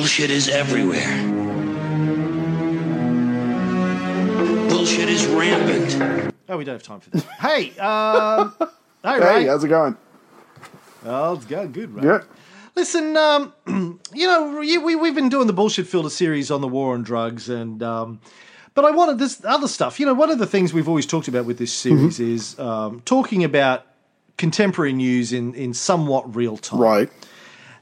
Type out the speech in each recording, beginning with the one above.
Bullshit is everywhere. Bullshit is rampant. Oh, we don't have time for that. hey, um, hey, Hey, Ray. how's it going? Oh, it's going good, Ray. Good. Listen, um, you know, you- we, we've been doing the bullshit filter series on the war on drugs, and um, but I wanted this other stuff. You know, one of the things we've always talked about with this series Mm-hmm. is um, talking about contemporary news in in somewhat real time. Right.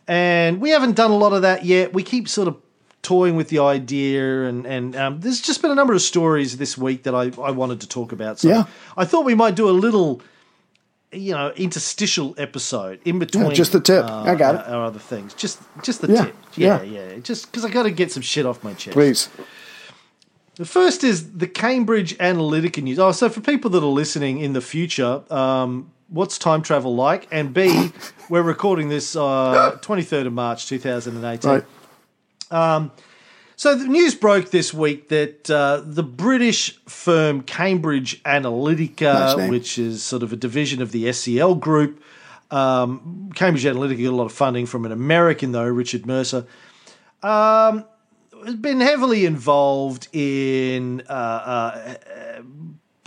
And we haven't done a lot of that yet. We keep sort of toying with the idea, and and um, there's just been a number of stories this week that I, I wanted to talk about. So Yeah. I thought we might do a little, you know, interstitial episode in between. just the tip. uh, I got it. Our, our other things, just just the Yeah, tip. Yeah, yeah. yeah. Just because I got to get some shit off my chest. Please. The first is the Cambridge Analytica news. Oh, so for people that are listening in the future, um, what's time travel like? And B, we're recording this uh, 23rd of March 2018. Right. So the news broke this week that uh, the British firm Cambridge Analytica, name. which is sort of a division of the SCL group, um, Cambridge Analytica got a lot of funding from an American though, Richard Mercer, um, has been heavily involved in uh, uh,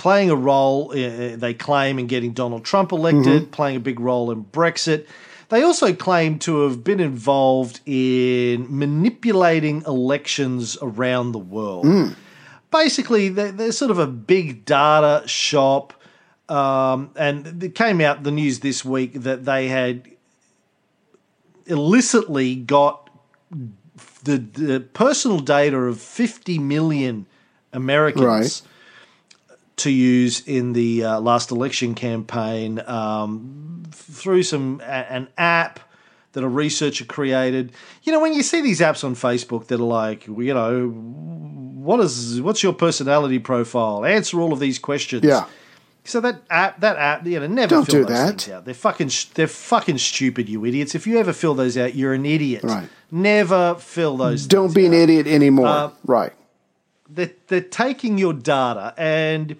playing a role, uh, they claim, in getting Donald Trump elected, playing a big role in Brexit. They also claim to have been involved in manipulating elections around the world. Basically, they're, they're sort of a big data shop. Um, and it came out the news this week that they had illicitly got the, the personal data of 50 million Americans Right. To use in the uh, last election campaign um, through some an app that a researcher created. You know, when you see these apps on Facebook that are like, you know, what is what's your personality profile? Answer all of these questions. Yeah. So that app, that app, you know, never Don't fill do those that. things out. They're fucking, they're fucking stupid, you idiots. If you ever fill those out, you're an idiot. Right. Never fill those. Don't be an idiot anymore. Uh, right. They're, they're taking your data and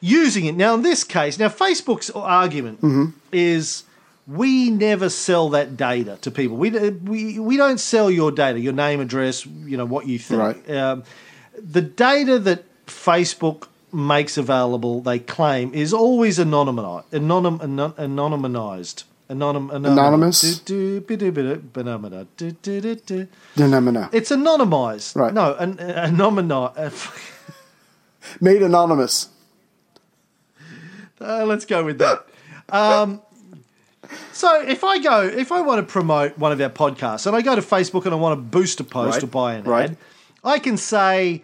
using it. Now, in this case, now Facebook's argument Mm-hmm. is we never sell that data to people. We, we, we don't sell your data, your name, address, you know, what you think. Right. Um, the data that Facebook makes available, they claim, is always anonymized. Anonym, anon, anonymized. Anonym, Anonymous? Do, do, no. It's anonymized. Right. No, an, anonymized. Made anonymous. Uh, let's go with that. Um, so if I go, if I want to promote one of our podcasts, and I go to Facebook and I want to boost a post Right, or buy an right. ad, I can say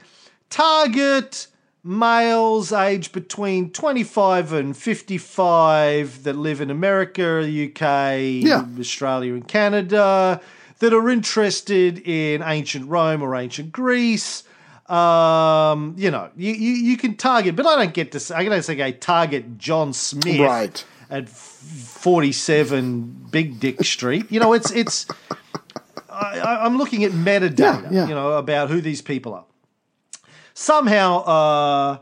target males aged between 25 and 55 that live in America, the UK, Yeah. Australia, and Canada that are interested in ancient Rome or ancient Greece. Um, you know, you, you, you can target, but I don't get to say, I don't say, okay, target John Smith Right. at 47 Big Dick Street. You know, it's, it's, I, I- I'm looking at metadata, Yeah, yeah. you know, about who these people are. Somehow, uh,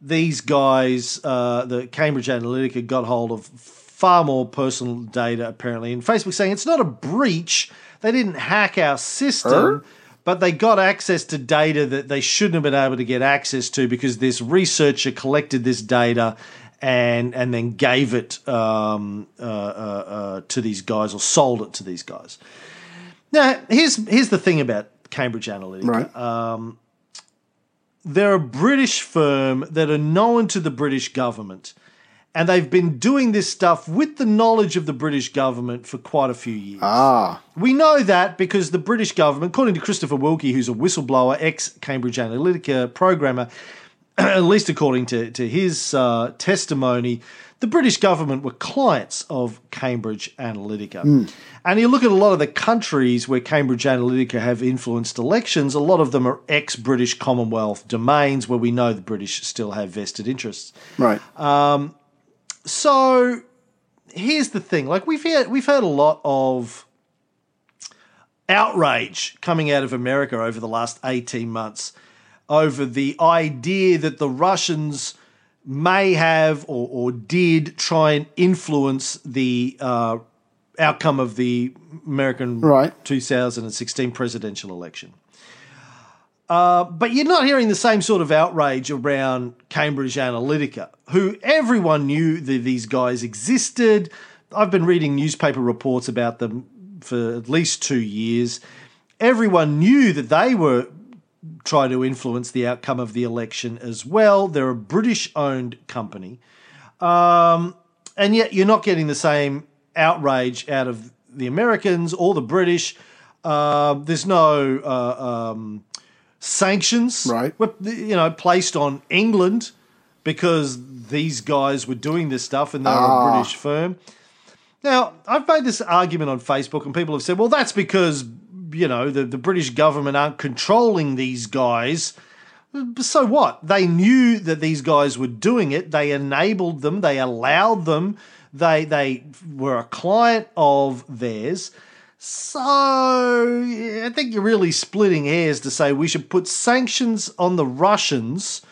these guys, uh, the Cambridge Analytica, got hold of far more personal data, apparently. And Facebook saying it's not a breach. They didn't hack our system, Er? but they got access to data that they shouldn't have been able to get access to because this researcher collected this data and and then gave it um, uh, uh, uh, to these guys or sold it to these guys. Now, here's here's the thing about Cambridge Analytica Right. They're a British firm that are known to the British government. And they've been doing this stuff with the knowledge of the British government for quite a few years. ah. We know that because the British government, according to Christopher Wilkie, who's a whistleblower, ex Cambridge Analytica programmer, at least according to, to his uh, testimony, the British government were clients of Cambridge Analytica. Hmm. And you look at a lot of the countries where Cambridge Analytica have influenced elections, a lot of them are ex British Commonwealth domains where we know the British still have vested interests. Right. Um, so here's the thing: like we've heard, we've heard a lot of outrage coming out of America over the last eighteen months over the idea that the Russians may have or, or did try and influence the uh, outcome of the American Right. 2016 presidential election. Uh, but you're not hearing the same sort of outrage around Cambridge Analytica, who everyone knew that these guys existed. I've been reading newspaper reports about them for at least two years. Everyone knew that they were trying to influence the outcome of the election as well. They're a British owned company. Um, and yet you're not getting the same outrage out of the Americans or the British. Uh, there's no uh, um, sanctions, Right. You know, placed on England because these guys were doing this stuff and they were a British firm. Now, I've made this argument on Facebook, and people have said, well, that's because, you know, the, the British government aren't controlling these guys. So what? They knew that these guys were doing it. They enabled them. They allowed them. They they were a client of theirs. So I think you're really splitting hairs to say we should put sanctions on the Russians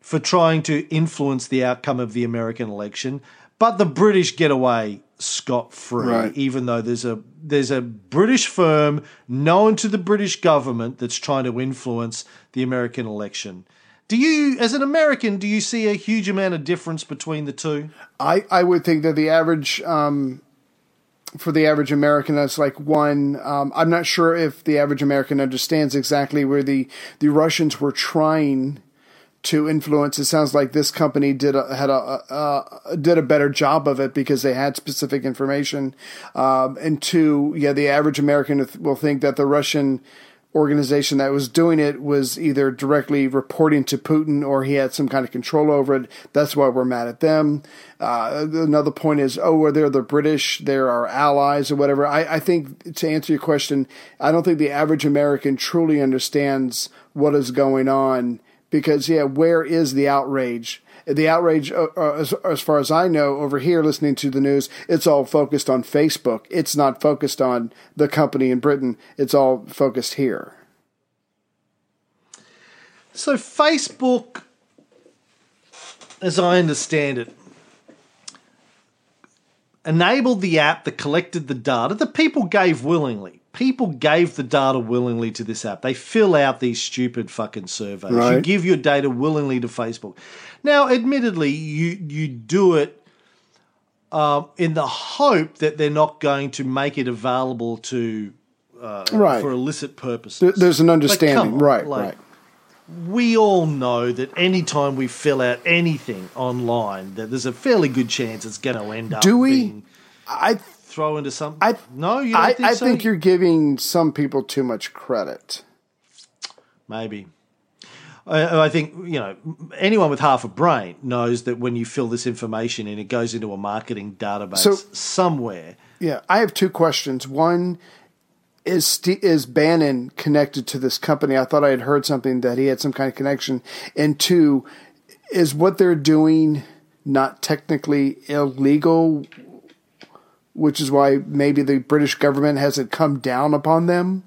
for trying to influence the outcome of the American election, but the British get away scot free, Right. even though there's a there's a British firm known to the British government that's trying to influence the American election. Do you, as an American, do you see a huge amount of difference between the two? I, I would think that the average um, for the average American that's like one. Um, I'm not sure if the average American understands exactly where the the Russians were trying to influence. It sounds like this company did a, had a, a did a better job of it because they had specific information. Um, and two, yeah, the average American will think that the Russian organization that was doing it was either directly reporting to Putin or he had some kind of control over it. That's why we're mad at them. Uh, another point is, oh, well, they're the British, they're our allies or whatever. I, I think to answer your question, I don't think the average American truly understands what is going on because, yeah, where is the outrage? The outrage, uh, uh, as, as far as I know, over here listening to the news, it's all focused on Facebook. It's not focused on the company in Britain. It's all focused here. So, Facebook, as I understand it, enabled the app that collected the data that people gave willingly. People gave the data willingly to this app. They fill out these stupid fucking surveys. You give your data willingly to Facebook. Now, admittedly, you you do it um, in the hope that they're not going to make it available to uh, Right. for illicit purposes. There's an understanding. on, right, like, right. we all know that anytime we fill out anything online, that there's a fairly good chance it's going to end up Do we? being I thrown into something. I no, you I, think I so? think you're giving some people too much credit. maybe. I, I think you know anyone with half a brain knows that when you fill this information in, it goes into a marketing database So- somewhere. Yeah, I have two questions. One is is Bannon connected to this company? I thought I had heard something that he had some kind of connection. And two, is what they're doing not technically illegal, which is why maybe the British government hasn't come down upon them?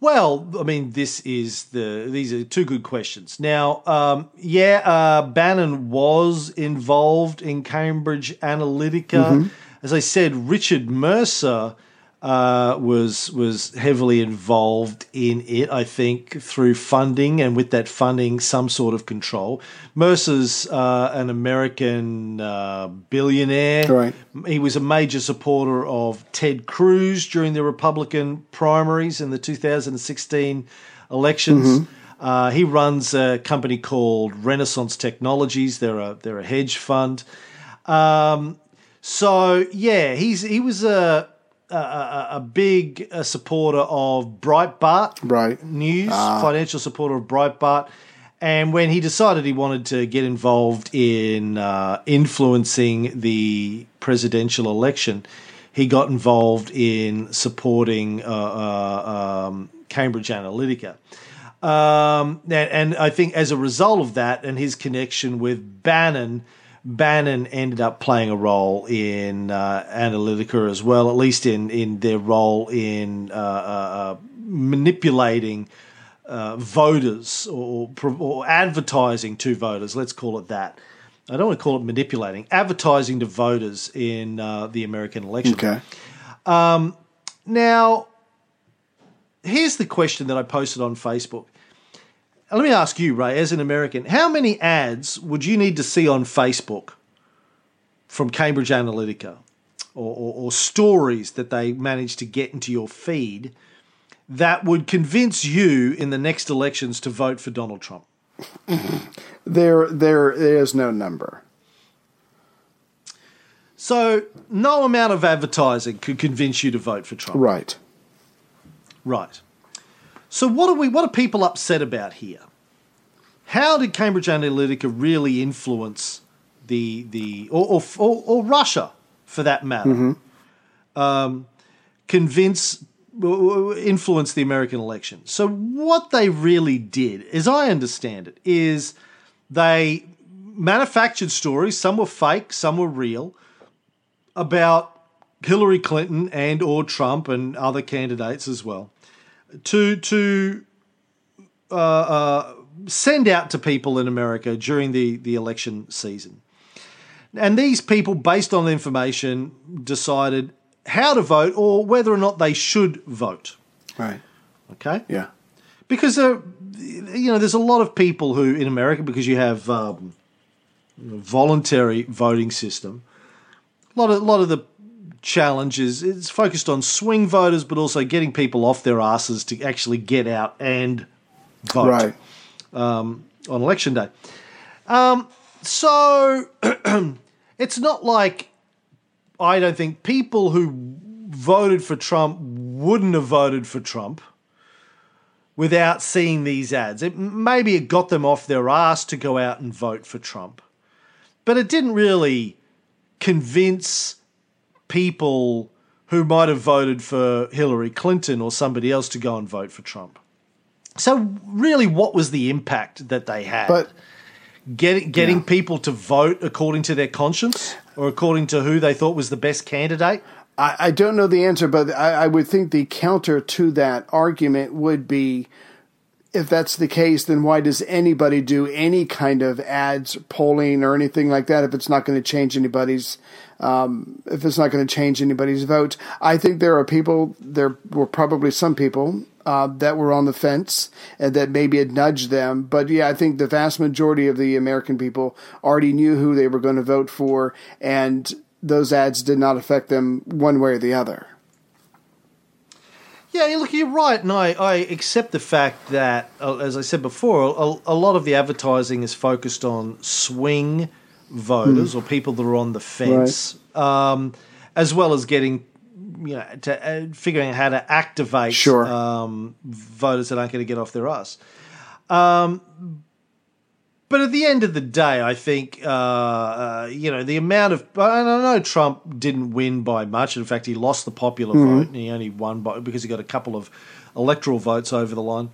Well, I mean, this is the these are two good questions. Now, um, yeah, uh, Bannon was involved in Cambridge Analytica. As I said, Richard Mercer uh, was was heavily involved in it. I think through funding and with that funding, some sort of control. Mercer's uh, an American uh, billionaire. Right. He was a major supporter of Ted Cruz during the Republican primaries in the 2016 elections. Uh, he runs a company called Renaissance Technologies. They're a they're a hedge fund. Um, so yeah, he's he was a a, a, a big uh supporter of Breitbart Right. News, financial supporter of Breitbart. And when he decided he wanted to get involved in uh, influencing the presidential election, he got involved in supporting uh, uh, um, Cambridge Analytica. Um, and, and I think as a result of that and his connection with Bannon, Bannon ended up playing a role in uh, Analytica as well, at least in, in their role in uh, uh, uh, manipulating uh, voters or, or advertising to voters, let's call it that. I don't want to call it manipulating, advertising to voters in uh, the American election. Okay. Now, here's the question that I posted on Facebook. Let me ask you, Ray, as an American, how many ads would you need to see on Facebook from Cambridge Analytica or, or, or stories that they managed to get into your feed that would convince you in the next elections to vote for Donald Trump? There, there is no number. So, no amount of advertising could convince you to vote for Trump. Right. Right. So what are we? What are people upset about here? How did Cambridge Analytica really influence the the or or, or, or Russia, for that matter, um, convince influence the American election? So what they really did, as I understand it, is they manufactured stories. Some were fake, some were real, about Hillary Clinton and or Trump and other candidates as well to to uh, uh, send out to people in America during the the election season. And these people, based on the information, decided how to vote or whether or not they should vote. Right. Okay, Yeah. because there, you know, there's a lot of people who in America because you have um, voluntary voting system. A lot of a lot of the challenges it's focused on swing voters, but also getting people off their asses to actually get out and vote Right. on election day. Um, so it's not like I don't think people who voted for Trump wouldn't have voted for Trump without seeing these ads. It, maybe it got them off their ass to go out and vote for Trump, but it didn't really convince people who might have voted for Hillary Clinton or somebody else to go and vote for Trump. So really, what was the impact that they had? But getting getting Yeah. people to vote according to their conscience or according to who they thought was the best candidate. I, I don't know the answer, but I, I would think the counter to that argument would be if that's the case, then why does anybody do any kind of ads, polling, or anything like that if it's not going to change anybody's um, if it's not going to change anybody's vote? I think there are people, there were probably some people uh, that were on the fence and that maybe it nudged them. But yeah, I think the vast majority of the American people already knew who they were going to vote for, and those ads did not affect them one way or the other. Yeah, look, you're right, and I, I accept the fact that, uh, as I said before, a, a lot of the advertising is focused on swing voters or people that are on the fence, um, as well as getting, you know, to uh, figuring out how to activate Sure. um, voters that aren't going to get off their ass. Um, but at the end of the day, I think uh, uh, you know the amount of. And I know. Trump didn't win by much. In fact, he lost the popular vote, and he only won by because he got a couple of electoral votes over the line.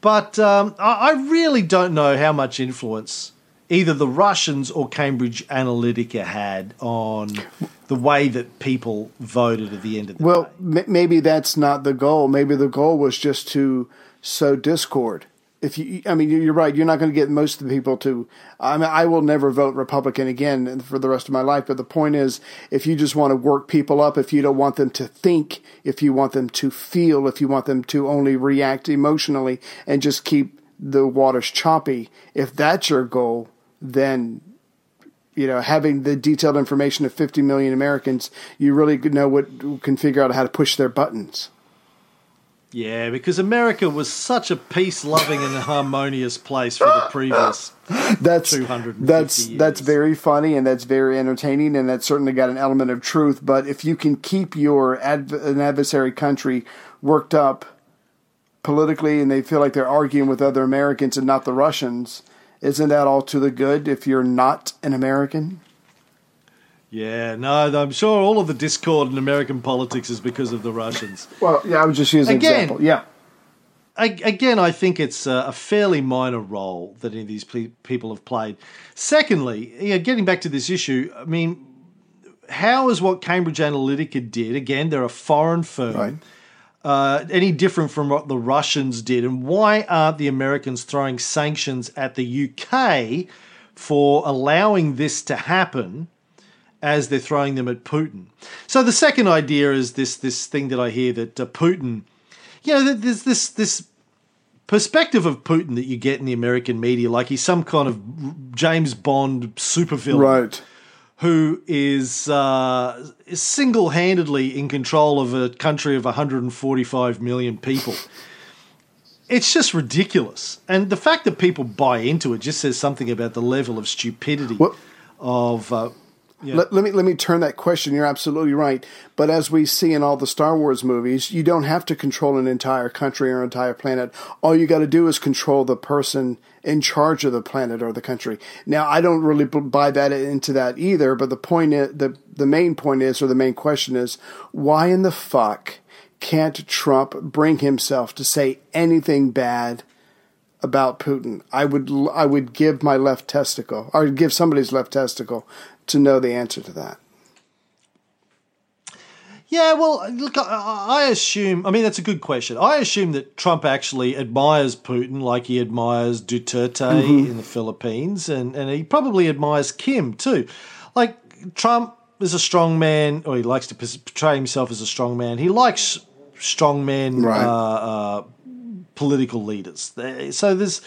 But um, I, I really don't know how much influence either the Russians or Cambridge Analytica had on the way that people voted at the end of the Well, day. m- maybe that's not the goal. Maybe the goal was just to sow discord. If you, I mean, you're right. You're not going to get most of the people to. I mean, I will never vote Republican again for the rest of my life. But the point is, if you just want to work people up, if you don't want them to think, if you want them to feel, if you want them to only react emotionally and just keep the waters choppy, if that's your goal, then you know, having the detailed information of 50 million Americans, you really know what can figure out how to push their buttons. Yeah, because America was such a peace-loving and harmonious place for the previous That's 250 that's that's very funny and that's very entertaining and that's certainly got an element of truth. But if you can keep your adv- an adversary country worked up politically and they feel like they're arguing with other Americans and not the Russians, isn't that all to the good if you're not an American? Yeah, no, I'm sure all of the discord in American politics is because of the Russians. Well, yeah, I was just using Again, an example. Yeah. I, again, I think it's a, a fairly minor role that any of these pe- people have played. Secondly, yeah, getting back to this issue, I mean, how is what Cambridge Analytica did? Again, they're a foreign firm. Right. Uh, any different from what the Russians did, and why aren't the Americans throwing sanctions at the UK for allowing this to happen as they're throwing them at Putin. So the second idea is this this thing that I hear that uh, Putin, you know, there's this this perspective of Putin that you get in the American media, like he's some kind of James Bond supervillain, Right. who is uh, single handedly in control of a country of 145 million people. It's just ridiculous. And the fact that people buy into it just says something about the level of stupidity Well- of. Uh, yeah. Let, let me let me turn that question. You're absolutely right. But as we see in all the Star Wars movies, you don't have to control an entire country or an entire planet. All you got to do is control the person in charge of the planet or the country. Now, I don't really buy that into that either. But the point is, the the main point is, or the main question is, why in the fuck can't Trump bring himself to say anything bad? about Putin, I would I would give my left testicle, or give somebody's left testicle, to know the answer to that. Yeah, well, look, I, assume. I mean, that's a good question. I assume that Trump actually admires Putin like he admires Duterte in the Philippines, and, and he probably admires Kim too. Like Trump is a strong man, or he likes to portray himself as a strong man. He likes strong men, Right. uh, uh, political leaders. So there's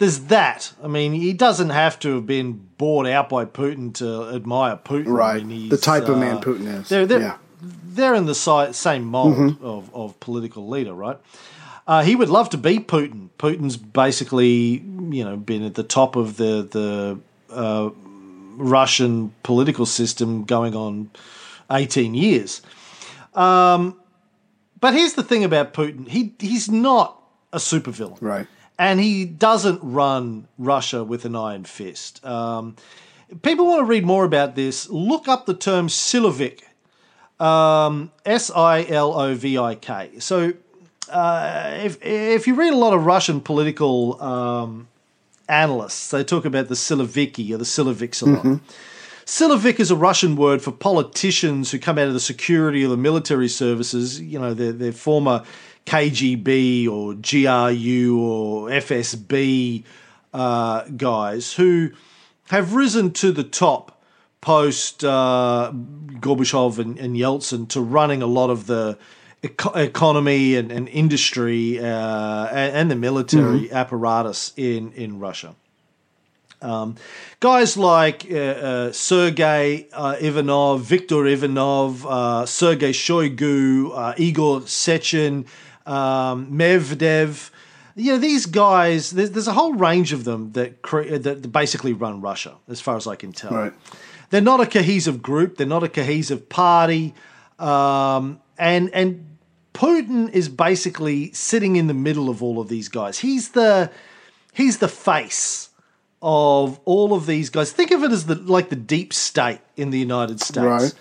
there's that. I mean, he doesn't have to have been bought out by Putin to admire Putin. I Right. mean, The type of man uh, Putin is. They're, they're, Yeah. they're in the same mold Mm-hmm. of, of political leader, right? Uh, he would love to beat Putin. Putin's basically, you know, been at the top of the the uh, Russian political system going on eighteen years. Um, but here's the thing about Putin: he he's not a supervillain, Right. And he doesn't run Russia with an iron fist. Um, people want to read more about this. Look up the term Silovik, um, S I L O V I K. So, uh, if if you read a lot of Russian political um, analysts, they talk about the Siloviki or the Siloviks a lot. Silovik is a Russian word for politicians who come out of the security or the military services. You know, they're, they're former KGB or GRU or FSB uh, guys who have risen to the top post uh, Gorbachev and, and Yeltsin to running a lot of the eco- economy and, and industry uh, and, and the military apparatus in, in Russia. Um, guys like uh, uh, Sergei uh, Ivanov, Viktor Ivanov, uh, Sergei Shoigu, uh, Igor Sechin, um, Medvedev. You know, these guys, there's, there's a whole range of them that, cre- that basically run Russia, as far as I can tell. Right. They're not a cohesive group, they're not a cohesive party. Um, and, and Putin is basically sitting in the middle of all of these guys. He's the, he's the face of all of these guys. Think of it as the like the deep state in the United States. Right.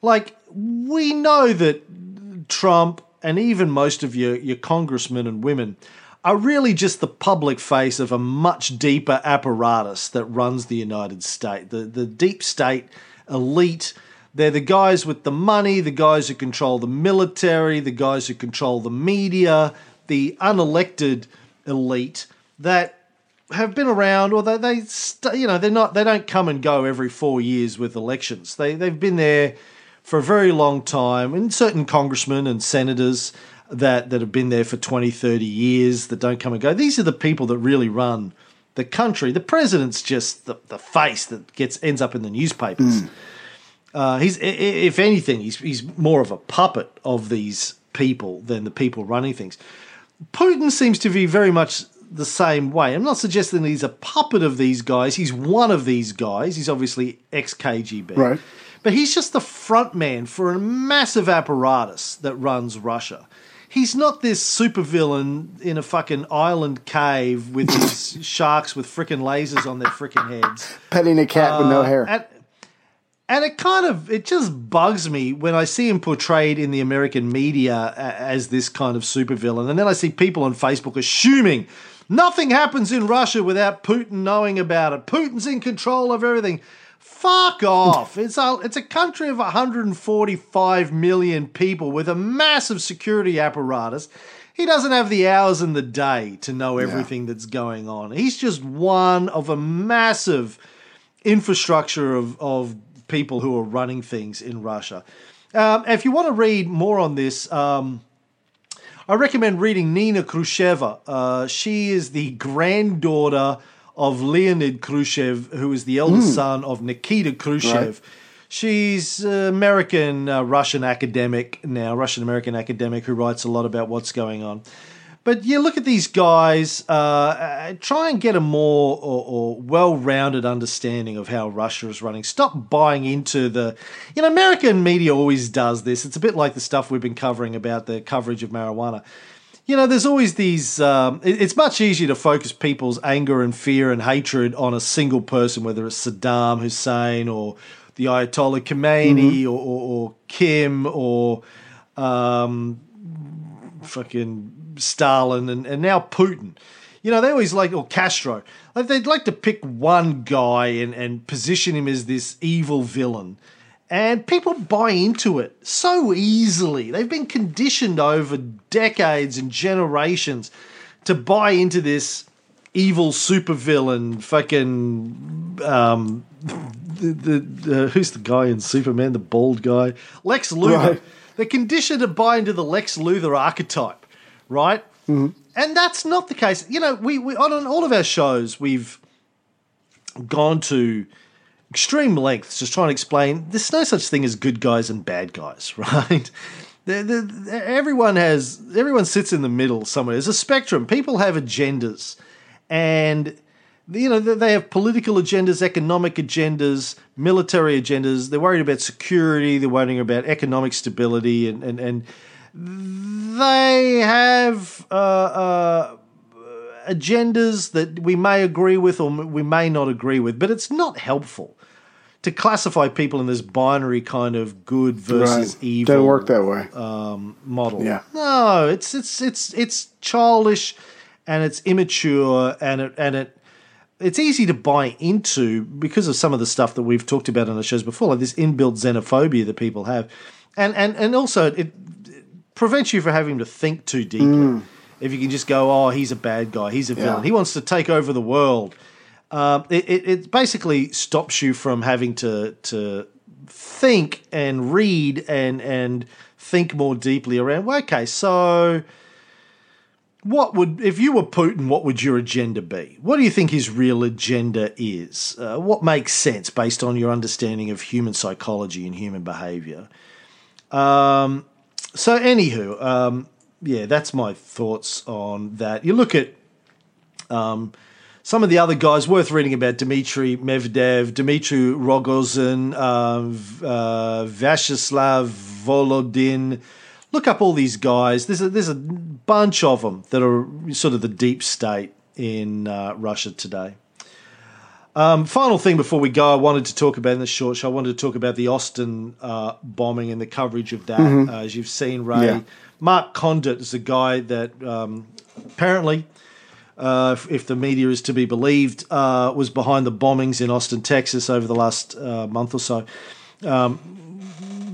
Like we know that Trump and even most of your your congressmen and women are really just the public face of a much deeper apparatus that runs the United States. The the deep state elite. They're the guys with the money, the guys who control the military, the guys who control the media, the unelected elite that have been around, or they, they st- you know, they're not, they don't come and go every four years with elections. They they've been there for a very long time, and certain congressmen and senators that that have been there for 20, 30 years that don't come and go. These are the people that really run the country. The president's just the, the face that gets ends up in the newspapers. Uh, he's, if anything, he's he's more of a puppet of these people than the people running things. Putin seems to be very much the same way. I'm not suggesting he's a puppet of these guys. He's one of these guys. He's obviously ex KGB. Right. But he's just the front man for a massive apparatus that runs Russia. He's not this supervillain in a fucking island cave with these sharks with frickin' lasers on their frickin' heads. Petting a cat with no Uh, hair. And, and it kind of it just bugs me when I see him portrayed in the American media as this kind of supervillain, and then I see people on Facebook assuming nothing happens in Russia without Putin knowing about it. Putin's in control of everything. Fuck off. It's a, it's a country of 145 million people with a massive security apparatus. He doesn't have the hours in the day to know everything that's going on. He's just one of a massive infrastructure of, of people who are running things in Russia. Um, if you want to read more on this, um, I recommend reading Nina Khrushcheva. Uh, she is the granddaughter of Leonid Khrushchev, who is the eldest son of Nikita Khrushchev. Right. She's an American uh, Russian academic now, Russian American academic who writes a lot about what's going on. But yeah, look at these guys. Uh, uh, try and get a more or, or well-rounded understanding of how Russia is running. Stop buying into the, you know, American media always does this. It's a bit like the stuff we've been covering about the coverage of marijuana. You know, there's always these. Um, it- it's much easier to focus people's anger and fear and hatred on a single person, whether it's Saddam Hussein or the Ayatollah Khomeini or, or, or Kim or um, fucking Stalin and, and now Putin. You know, they always like, or Castro. Like they'd like to pick one guy and, and position him as this evil villain. And people buy into it so easily. They've been conditioned over decades and generations to buy into this evil supervillain, fucking um, the, the, who's the guy in Superman, the bald guy, Lex Luthor. Right. They're conditioned to buy into the Lex Luthor archetype, right? Mm-hmm. And that's not the case. You know, we, we on all of our shows we've gone to extreme lengths just trying to explain there's no such thing as good guys and bad guys, right? The- the- everyone has everyone sits in the middle somewhere. There's a spectrum. People have agendas, and you know they they have political agendas, economic agendas, military agendas. They're worried about security. They're worrying about economic stability, and and and they have uh, uh, agendas that we may agree with or we may not agree with. But it's not helpful to classify people in this binary kind of good versus Right. evil Doesn't work that way. model. Yeah. No, it's it's it's it's childish and it's immature and it and it it's easy to buy into because of some of the stuff that we've talked about on the shows before, like this inbuilt xenophobia that people have, and and and also it prevents you from having to think too deeply. If you can just go, oh, he's a bad guy, he's a villain, Yeah. he wants to take over the world. Um, it, it, it basically stops you from having to to think and read and and think more deeply around. Well, okay, so what would if you were Putin? What would your agenda be? What do you think his real agenda is? Uh, what makes sense based on your understanding of human psychology and human behavior? Um, so, anywho, um, yeah, that's my thoughts on that. You look at um, some of the other guys worth reading about Dmitry Medvedev, Dmitry Rogozin, um, uh, Vyacheslav Volodin. Look up all these guys. There's a, there's a bunch of them that are sort of the deep state in uh, Russia today. Um, final thing before we go, I wanted to talk about in the short show. I wanted to talk about the Austin uh, bombing and the coverage of that. Uh, as you've seen, Ray, Yeah. Mark Conditt is a guy that um, apparently uh, if, if the media is to be believed, uh, was behind the bombings in Austin, Texas over the last uh, month or so. Um,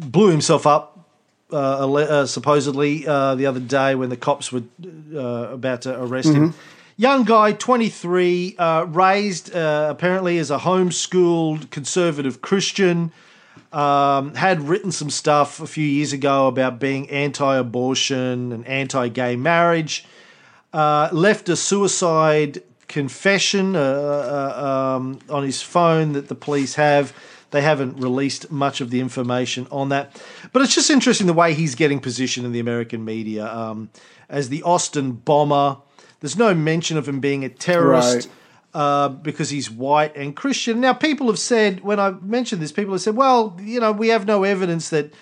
blew himself up, uh, uh, supposedly, uh, the other day when the cops were uh, about to arrest him. Young guy, 23, uh, raised uh, apparently as a homeschooled conservative Christian. Um, had written some stuff a few years ago about being anti abortion and anti gay marriage uh, left a suicide confession uh, uh, um, on his phone that the police have. They haven't released much of the information on that. But it's just interesting the way he's getting positioned in the American media um, as the Austin bomber. There's no mention of him being a terrorist Right. uh, because he's white and Christian. Now, people have said, when I mentioned this, people have said, well, you know, we have no evidence that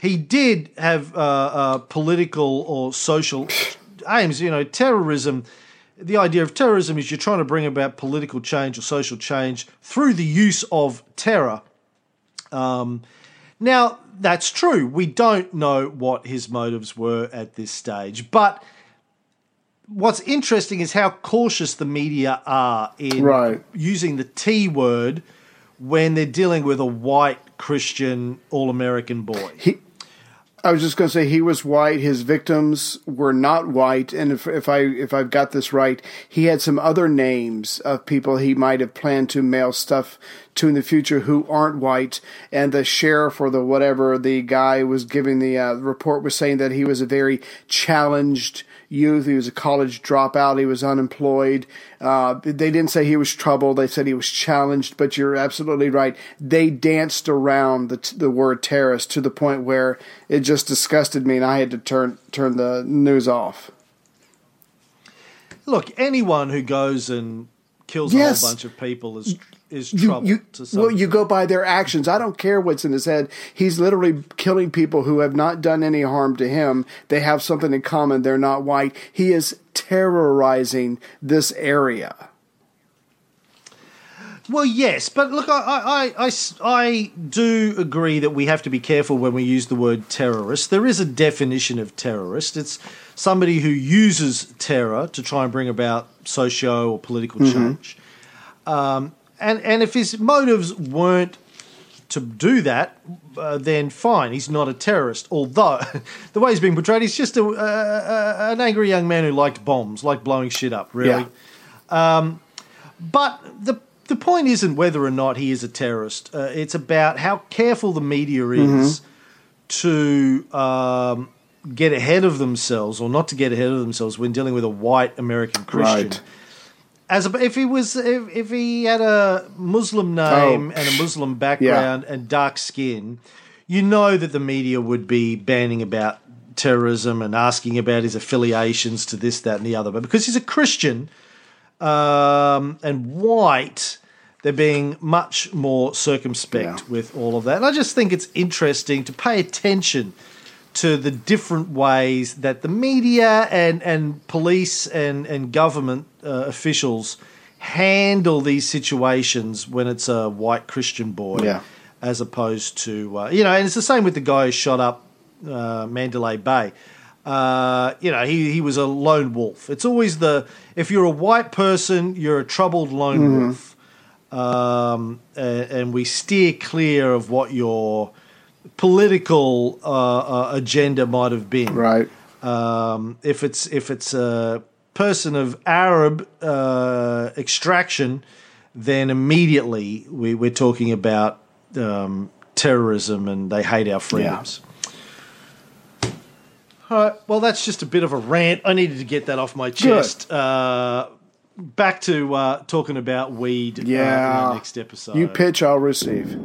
he did have uh, uh, political or social aims. You know, terrorism. The idea of terrorism is you're trying to bring about political change or social change through the use of terror. Um, now, that's true. We don't know what his motives were at this stage, but what's interesting is how cautious the media are in Right. using the T word when they're dealing with a white Christian all American boy. He, I was just going to say he was white. His victims were not white, and if if I if I've got this right, he had some other names of people he might have planned to mail stuff to in the future who aren't white. And the sheriff or the whatever the guy was giving the uh, report was saying that he was a very challenged youth. He was a college dropout. He was unemployed. Uh, they didn't say he was troubled. They said he was challenged. But you're absolutely right. They danced around the the word terrorist to the point where it just disgusted me, and I had to turn turn the news off. Look, anyone who goes and kills Yes. a whole bunch of people is is You, trouble you, to some. well, you go by their actions. I don't care what's in his head. He's literally killing people who have not done any harm to him. They have something in common. They're not white. He is terrorizing this area. Well, yes, but look, I do agree that we have to be careful when we use the word terrorist. There is a definition of terrorist. It's somebody who uses terror to try and bring about socio or political change. Um, and and if his motives weren't to do that, uh, then fine, he's not a terrorist. Although the way he's being portrayed, he's just a, uh, uh, an angry young man who liked bombs, liked blowing shit up. Really. Yeah. Um, But the the point isn't whether or not he is a terrorist. Uh, it's about how careful the media is to um, get ahead of themselves, or not to get ahead of themselves when dealing with a white American Christian. Right. As a, if he was, if, if he had a Muslim name Oh, and a Muslim background and dark skin, you know that the media would be banning about terrorism and asking about his affiliations to this, that, and the other. But because he's a Christian um, and white, they're being much more circumspect Yeah. with all of that. And I just think it's interesting to pay attention to the different ways that the media and, and police and, and government uh, officials handle these situations when it's a white Christian boy Yeah. as opposed to, uh, you know, and it's the same with the guy who shot up uh, Mandalay Bay. Uh, you know, he, he was a lone wolf. It's always the, if you're a white person, you're a troubled lone wolf. Um, and, and we steer clear of what your political uh, uh, agenda might have been. Right. Um, if it's if it's a person of Arab uh, extraction, then immediately we, we're talking about um, terrorism and they hate our freedoms. All right. Well, that's just a bit of a rant. I needed to get that off my chest. Uh, back to uh, talking about weed uh, in Yeah. next episode. You pitch, I'll receive.